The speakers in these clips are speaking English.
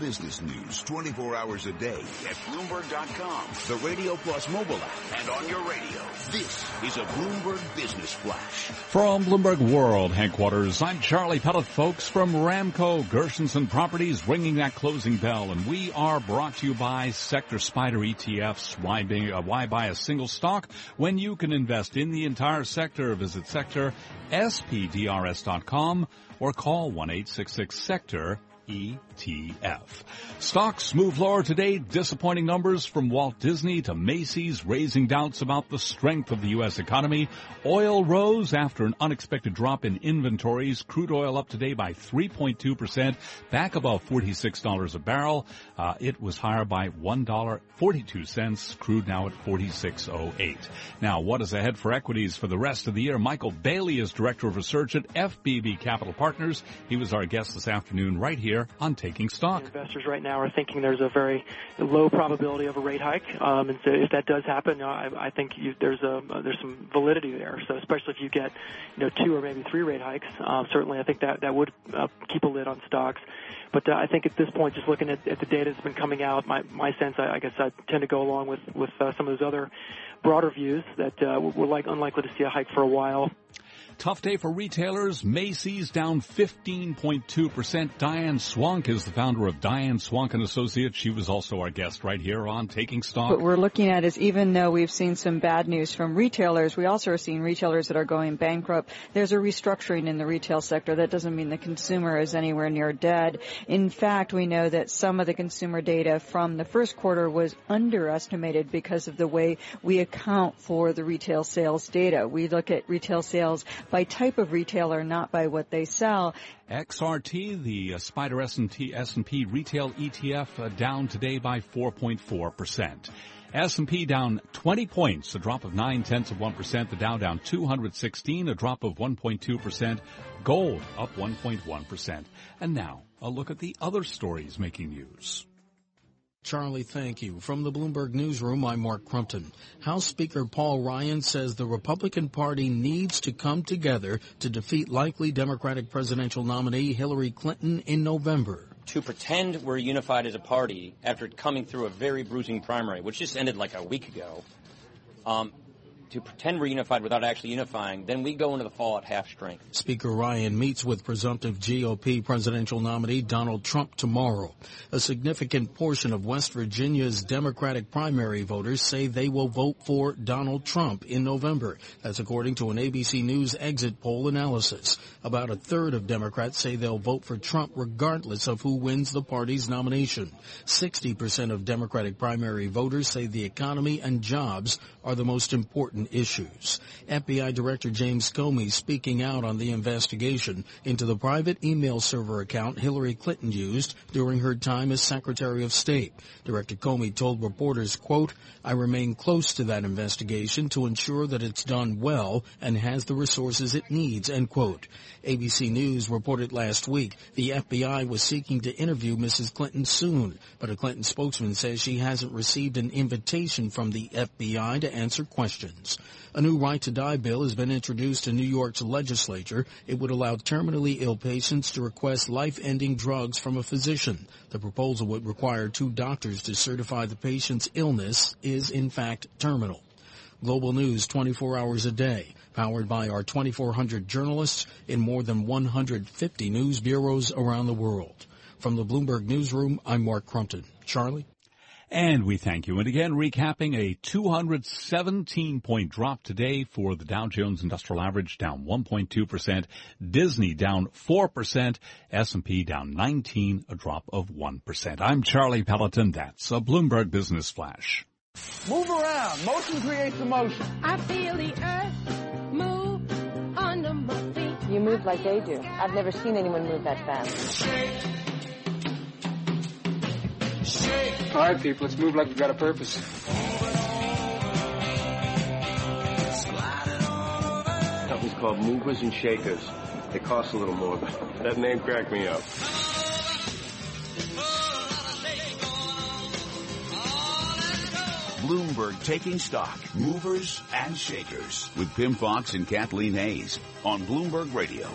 Business news 24 hours a day at Bloomberg.com, the Radio Plus mobile app, and on your radio. This is a Bloomberg Business Flash. From Bloomberg World headquarters, I'm Charlie Pellett, folks from Ramco Gershenson Properties, ringing that closing bell, and we are brought to you by Sector SPDR ETFs. Why, be, uh, why buy a single stock when you can invest in the entire sector? Visit Sector SPDRS.com or call 1-866-SECTOR ETF. Stocks move lower today. Disappointing numbers from Walt Disney to Macy's raising doubts about the strength of the U.S. economy. Oil rose after an unexpected drop in inventories. Crude oil up today by 3.2%, back above $46 a barrel. Uh, it was higher by $1.42. Crude now at 46.08. Now, what is ahead for equities for the rest of the year? Michael Bailey is Director of Research at FBB Capital Partners. He was our guest this afternoon right here on Taking Stock. Investors right now are thinking there's a very low probability of a rate hike, um, and so if that does happen, uh, I, I think you, there's a uh, there's some validity there. So especially if you get you know two or maybe three rate hikes, uh, certainly I think that that would uh, keep a lid on stocks. But uh, I think at this point, just looking at, at the data that's been coming out, my my sense, I, I guess I tend to go along with with uh, some of those other broader views that uh, we're like unlikely to see a hike for a while. Tough day for retailers. Macy's down 15.2%. Diane Swonk is the founder of Diane Swonk and Associates. She was also our guest right here on Taking Stock. What we're looking at is even though we've seen some bad news from retailers, we also are seeing retailers that are going bankrupt. There's a restructuring in the retail sector. That doesn't mean the consumer is anywhere near dead. In fact, we know that some of the consumer data from the first quarter was underestimated because of the way we account for the retail sales data. We look at retail sales by type of retailer, not by what they sell. XRT, the uh, SPDR S&P, S&P retail ETF, uh, down today by 4.4%. S&P down 20 points, a drop of 9 tenths of 1%. The Dow down 216, a drop of 1.2%. Gold up 1.1%. And now, a look at the other stories making news. Charlie, thank you. From the Bloomberg Newsroom, I'm Mark Crumpton. House Speaker Paul Ryan says the Republican Party needs to come together to defeat likely Democratic presidential nominee Hillary Clinton in November. To pretend we're unified as a party after coming through a very bruising primary, which just ended like a week ago, um, to pretend we're unified without actually unifying, then we go into the fall at half strength. Speaker Ryan meets with presumptive GOP presidential nominee Donald Trump tomorrow. A significant portion of West Virginia's Democratic primary voters say they will vote for Donald Trump in November. That's according to an ABC News exit poll analysis. About a third of Democrats say they'll vote for Trump regardless of who wins the party's nomination. 60% of Democratic primary voters say the economy and jobs are the most important issues. FBI Director James Comey speaking out on the investigation into the private email server account Hillary Clinton used during her time as Secretary of State. Director Comey told reporters, quote, I remain close to that investigation to ensure that it's done well and has the resources it needs, end quote. ABC News reported last week the FBI was seeking to interview Mrs. Clinton soon, but a Clinton spokesman says she hasn't received an invitation from the FBI to answer questions. A new right to die bill has been introduced in New York's legislature. It would allow terminally ill patients to request life-ending drugs from a physician. The proposal would require two doctors to certify the patient's illness is in fact terminal. Global news 24 hours a day, powered by our 2,400 journalists in more than 150 news bureaus around the world. From the Bloomberg Newsroom, I'm Mark Crumpton. Charlie? And we thank you. And again, recapping a 217 point drop today for the Dow Jones Industrial Average down 1.2%, Disney down 4%, S&P down 19, a drop of 1%. I'm Charlie Pelleton. That's a Bloomberg Business Flash. Move around. Motion creates emotion. I feel the earth move under my feet. You move like they do. I've never seen anyone move that fast. All right, people, let's move like we've got a purpose. Company's called Movers and Shakers. It costs a little more, but that name cracked me up. Bloomberg Taking Stock, Movers and Shakers with Pimm Fox and Kathleen Hays on Bloomberg Radio.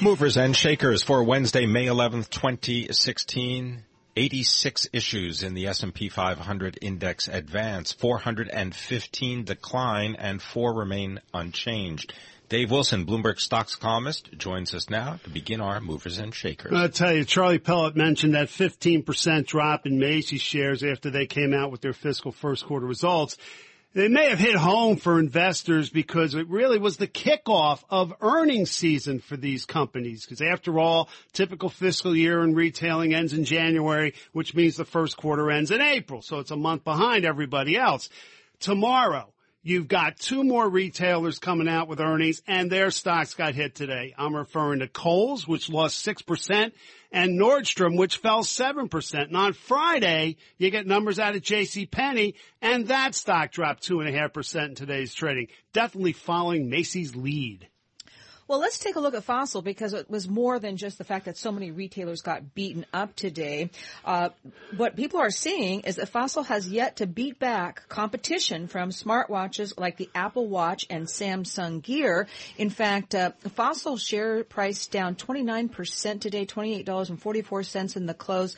Movers and Shakers for Wednesday, May 11th, 2016. 86 issues in the S&P 500 index advance, 415 decline, and four remain unchanged. Dave Wilson, Bloomberg stocks columnist, joins us now to begin our movers and shakers. I'll tell you, Charlie Pellett mentioned that 15% drop in Macy's shares after they came out with their fiscal first quarter results. They may have hit home for investors because it really was the kickoff of earnings season for these companies. Because after all, typical fiscal year in retailing ends in January, which means the first quarter ends in April. So it's a month behind everybody else. Tomorrow, You've got two more retailers coming out with earnings and their stocks got hit today. I'm referring to Kohl's, which lost 6% and Nordstrom, which fell 7%. And on Friday, you get numbers out of J.C. Penney and that stock dropped 2.5% in today's trading. Definitely following Macy's lead. Well, let's take a look at Fossil because it was more than just the fact that so many retailers got beaten up today. Uh, what people are seeing is that Fossil has yet to beat back competition from smartwatches like the Apple Watch and Samsung Gear. In fact, uh, Fossil share price down 29% today, $28.44 in the close.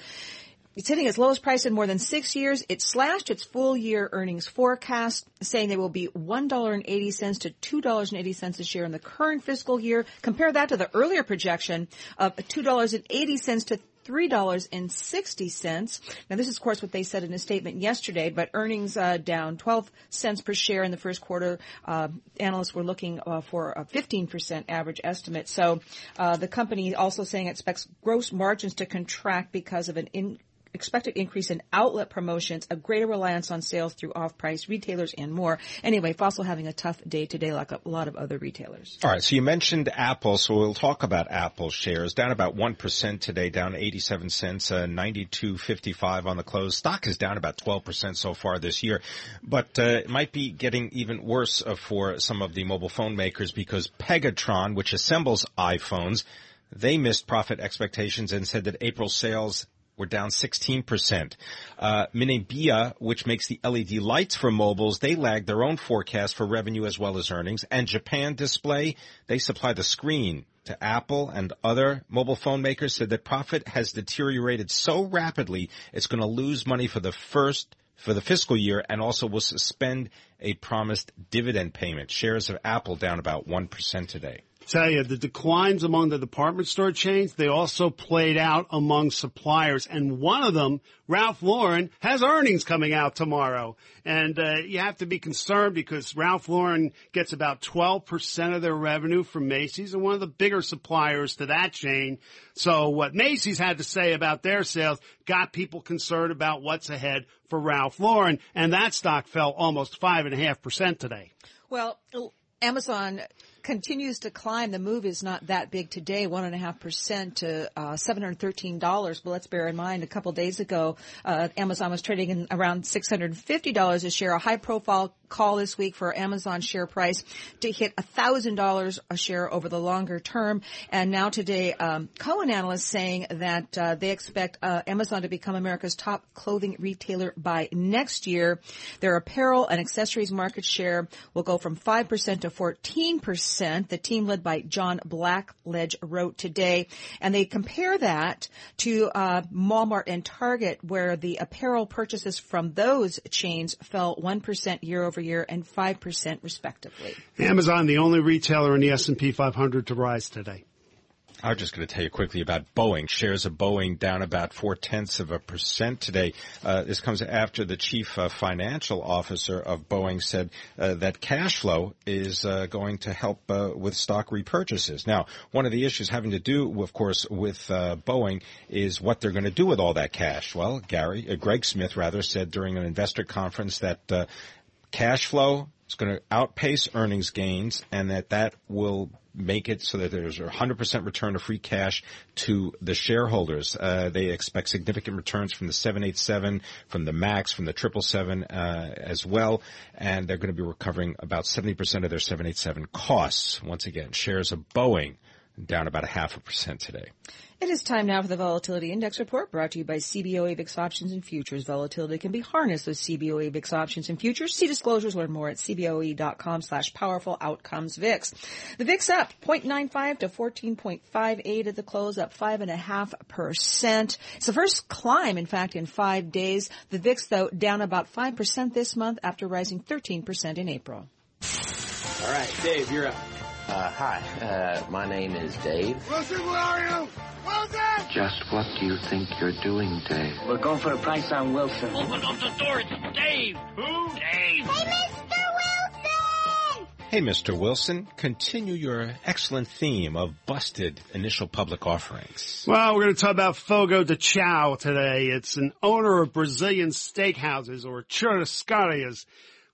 It's hitting its lowest price in more than six years. It slashed its full year earnings forecast, saying they will be $1.80 to $2.80 a share in the current fiscal year. Compare that to the earlier projection of $2.80 to $3.60. Now this is of course what they said in a statement yesterday, but earnings uh, down 12 cents per share in the first quarter. Uh, analysts were looking uh, for a 15% average estimate. So uh, the company also saying it expects gross margins to contract because of an in expected increase in outlet promotions, a greater reliance on sales through off-price retailers, and more. Anyway, Fossil having a tough day today, like a lot of other retailers. All right, so you mentioned Apple, so we'll talk about Apple shares down about one percent today, down 87 cents, uh, 92.55 on the close. Stock is down about 12 percent so far this year, but uh, it might be getting even worse uh, for some of the mobile phone makers because Pegatron, which assembles iPhones, they missed profit expectations and said that April sales were down 16%. Uh, Minebea, which makes the LED lights for mobiles, they lagged their own forecast for revenue as well as earnings. And Japan Display, they supply the screen to Apple and other mobile phone makers, said that profit has deteriorated so rapidly it's going to lose money for the first for the fiscal year and also will suspend a promised dividend payment. Shares of Apple down about 1% today tell you the declines among the department store chains, they also played out among suppliers. And one of them, Ralph Lauren, has earnings coming out tomorrow. And uh, you have to be concerned because Ralph Lauren gets about 12% of their revenue from Macy's and one of the bigger suppliers to that chain. So what Macy's had to say about their sales got people concerned about what's ahead for Ralph Lauren. And that stock fell almost 5.5% today. Well, Amazon continues to climb. The move is not that big today, one and a half percent to uh, seven hundred thirteen dollars. But let's bear in mind, a couple days ago, uh, Amazon was trading in around six hundred and fifty dollars a share. A high profile call this week for Amazon share price to hit a thousand dollars a share over the longer term. And now today, um, Cowen analysts saying that uh, they expect uh, Amazon to become America's top clothing retailer by next year. Their apparel and accessories market share will go from five percent to fourteen percent 5%. The team led by John Blackledge wrote today, and they compare that to uh, Walmart and Target, where the apparel purchases from those chains fell 1% year over year and 5% respectively. Amazon, the only retailer in the S&P 500 to rise today. I was just going to tell you quickly about Boeing. Shares of Boeing down about four tenths of a percent today. Uh, this comes after the chief uh, financial officer of Boeing said uh, that cash flow is uh, going to help uh, with stock repurchases. Now, one of the issues having to do, of course, with uh, Boeing is what they're going to do with all that cash. Well, Gary, Greg Smith rather said during an investor conference that cash flow is going to outpace earnings gains and that that will make it so that there's a 100% return of free cash to the shareholders. Uh, they expect significant returns from the 787, from the MAX, from the 777 uh, as well, and they're going to be recovering about 70% of their 787 costs. Once again, shares of Boeing down about a half a percent today. It is time now for the Volatility Index Report brought to you by CBOE VIX Options and Futures. Volatility can be harnessed with CBOE VIX Options and Futures. See disclosures, learn more at cboe.com slash powerful outcomes VIX. The VIX up 0.95 to 14.58 at the close, up 5.5%. It's the first climb, in fact, in five days. The VIX, though, down about 5% this month after rising 13% in April. All right, Dave, you're up. Uh, hi, uh, my name is Dave. Wilson, where are you? Wilson! Just what do you think you're doing, Dave? We're going for a price on Wilson. Open up the door, it's Dave! Who? Dave! Hey, Mr. Wilson! Hey, Mr. Wilson, continue your excellent theme of busted initial public offerings. Well, we're going to talk about Fogo de Chao today. It's an owner of Brazilian steakhouses or churrascarias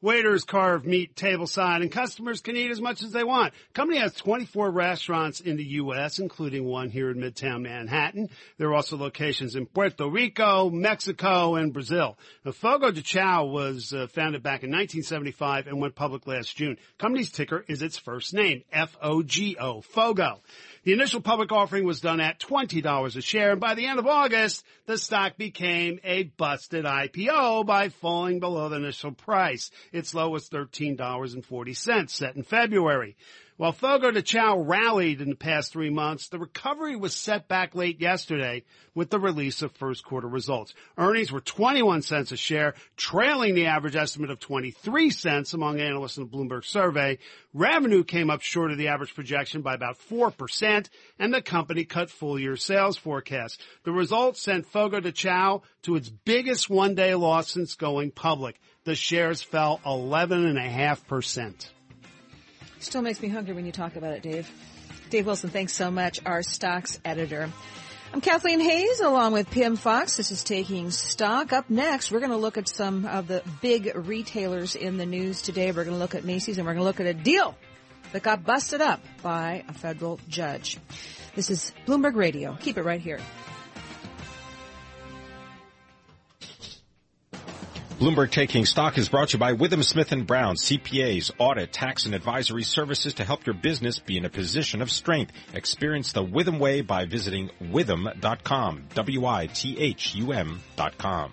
Waiters carve meat tableside and customers can eat as much as they want. Company has 24 restaurants in the U.S., including one here in Midtown Manhattan. There are also locations in Puerto Rico, Mexico, and Brazil. Now, Fogo de Chao was uh, founded back in 1975 and went public last June. Company's ticker is its first name, F-O-G-O, Fogo. The initial public offering was done at $20 a share, and by the end of August, the stock became a busted IPO by falling below the initial price. Its low was $13.40 set in February. While Fogo de Chao rallied in the past three months, the recovery was set back late yesterday with the release of first quarter results. Earnings were 21 cents a share, trailing the average estimate of 23 cents among analysts in the Bloomberg survey. Revenue came up short of the average projection by about 4%, and the company cut full year sales forecasts. The results sent Fogo de Chao to its biggest one day loss since going public. The shares fell 11.5%. Still makes me hungry when you talk about it, Dave. Dave Wilson, thanks so much, our stocks editor. I'm Kathleen Hays along with Pimm Fox. This is Taking Stock. Up next, we're going to look at some of the big retailers in the news today. We're going to look at Macy's and we're going to look at a deal that got busted up by a federal judge. This is Bloomberg Radio. Keep it right here. Bloomberg Taking Stock is brought to you by Withum Smith & Brown, CPAs, audit, tax, and advisory services to help your business be in a position of strength. Experience the Withum way by visiting withum.com, W-I-T-H-U-M dot com.